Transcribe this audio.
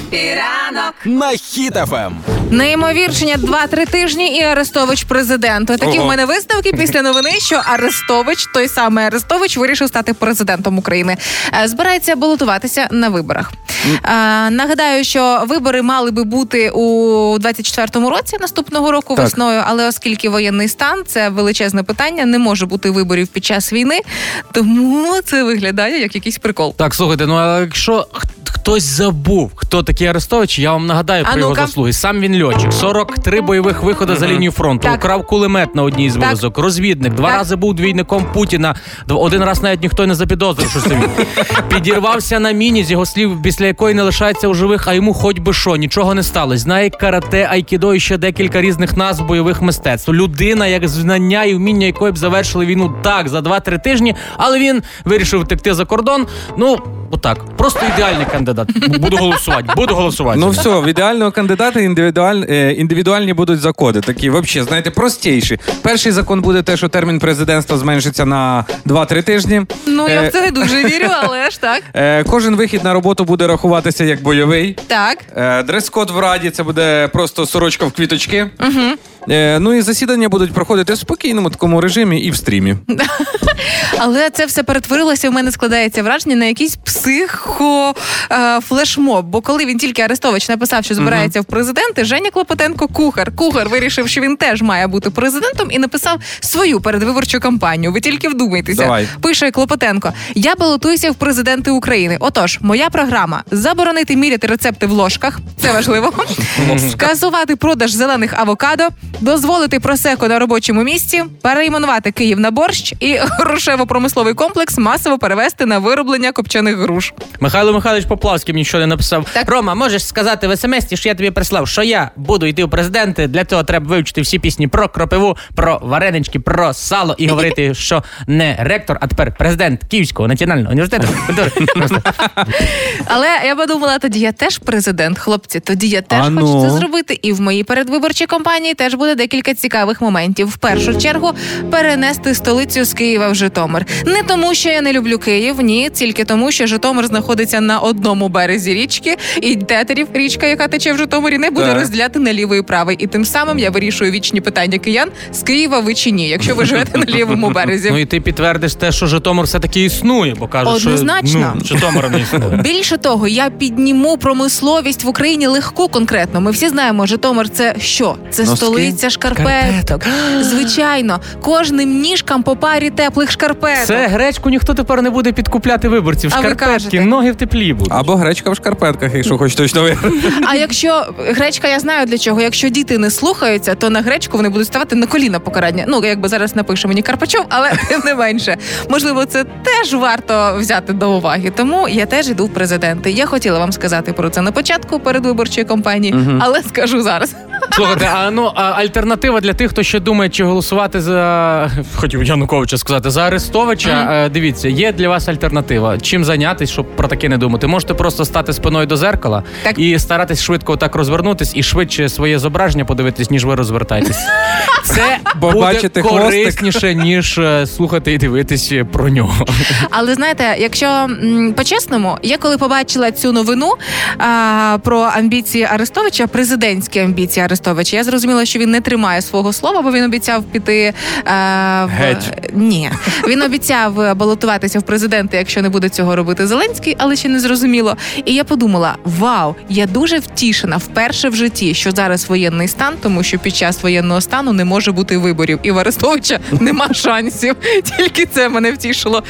Happy ранок. на Хіт FM. Неймовіршення 2-3 тижні і Арестович президент. Такі Ого. в мене висновки після новини, що Арестович, той самий Арестович, вирішив стати президентом України. Е, Збирається балотуватися на виборах. Е, Нагадаю, що вибори мали би бути у 24-му році наступного року Так. весною, але оскільки воєнний стан це величезне питання, не може бути виборів під час війни, тому це виглядає як якийсь прикол. Так, слухайте, ну а якщо хтось забув, хто такий Арестович, я вам нагадаю А про його ну-ка. заслуги. Сам він льотчик, 43 бойових виходи за лінію фронту, Так. украв кулемет на одній з Так. вилазок, розвідник, два Так. рази був двійником Путіна, дв- один раз навіть ніхто не запідозрив, що це він. Підірвався на міні, з його слів, після якої не лишається у живих, а йому хоч би що, нічого не сталося. Знає карате, айкідо і ще декілька різних назв бойових мистецтв. Людина, як знання і вміння якої б завершили війну так за 2-3 тижні, але він вирішив втекти за кордон. Ну, отак. Просто ідеальний кандидат. Буду голосувати. Буду голосувати. Ну все, в ідеального кандидата індивідуаль, е, індивідуальні будуть закони. Такі, взагалі, знаєте, простіші. Перший закон буде те, що термін президентства зменшиться на 2-3 тижні. Ну я Е, в це не дуже вірю, але ж так. Е, кожен вихід на роботу буде рахуватися як бойовий. Так. Е, дрес-код в раді це буде просто сорочка в квіточки. Угу. Е, ну і засідання будуть проходити в спокійному такому режимі і в стрімі. Але це все перетворилося. В мене складається враження на якийсь психо е. Бо коли він тільки Арестович написав, що збирається в президенти, Женя Клопотенко, кухар, кухар вирішив, що він теж має бути президентом, і написав свою передвиборчу кампанію. Ви тільки вдумайтеся. Давай. Пише Клопотенко: Я балотуюся в президенти України. Отож, моя програма заборонити міряти рецепти в ложках. Це важливо. Скасувати продаж зелених авокадо, дозволити просеко на робочому місці, перейменувати Київ на борщ і грошево-промисловий комплекс масово перевести на вироблення копчених груш. Михайло Михайлович Поплавський мені нічого не написав. Так. Рома, можеш сказати в смс, що я тобі прислав, що я буду йти в президенти. Для цього треба вивчити всі пісні про кропиву, про варенички, про сало і говорити, що не ректор, а тепер президент Київського національного університету культури. Але я подумала, тоді я теж президент, хлопці. Тоді я теж хочу ну? це зробити. І в моїй передвиборчій кампанії теж буде декілька цікавих моментів. В першу чергу перенести столицю з Києва в Житомир. Не тому, що я не люблю Київ, ні, тільки тому, що Житомир знаходиться на одному березі річки, і тетерів річка, яка тече в Житомирі, не буде Так. розділяти на лівий і правий. І тим самим я вирішую вічні питання киян з Києва ви чи ні, якщо ви живете на лівому березі. ну і ти підтвердиш те, що Житомир все таки існує, бо кажуть, Однозначно. що ну, Житомира не існує. Більше того, я підніму промисловість в Україні легко конкретно. Ми всі знаємо, Житомир це що? Це Носки? столиця шкарпеток. Звичайно, кожним ніжкам по парі теплих шкарпеток. Це гречку ніхто тепер не буде підкупляти виборців. А ви Шкарпетки, кажете? ноги в теплі будуть. Або гречка в шкарпетках, якщо хоч точно ви. А якщо гречка, я знаю для чого. Якщо діти не слухаються, то на гречку вони будуть ставати на коліна покарання. Ну якби зараз напише мені Карпачов, але тим не менше. Можливо, це теж варто взяти до уваги. Тому я теж йду в президенти. Я хотіла вам сказати про це на початку передвиборчої кампанії, але скажу зараз. Слухайте, а ну а альтернатива для тих, хто ще думає, чи голосувати за хотів Януковича сказати за Арестовича. е, Дивіться, є для вас альтернатива. Чим зайнятись, щоб про таке не думати? Можете просто стати спиною до зеркала Так. і старатись швидко так розвернутись і швидше своє зображення подивитись, ніж ви розвертаєтесь. Це Бо буде бачите хвостик. ніж е, слухати і дивитись про нього. Але знаєте, якщо по-чесному, я коли побачила цю новину а, про амбіції Арестовича, президентські амбіції Арестовича, я зрозуміла, що він не тримає свого слова, бо він обіцяв піти а, в Геть. ні. Він обіцяв балотуватися в президенти, якщо не буде цього робити Зеленський, але ще не зрозуміло. І я подумала: вау, я дуже втішена вперше в житті, що зараз воєнний стан, тому що під час воєнного стану не може бути виборів, і в Арестовича нема шансів. Тільки це мене втішило.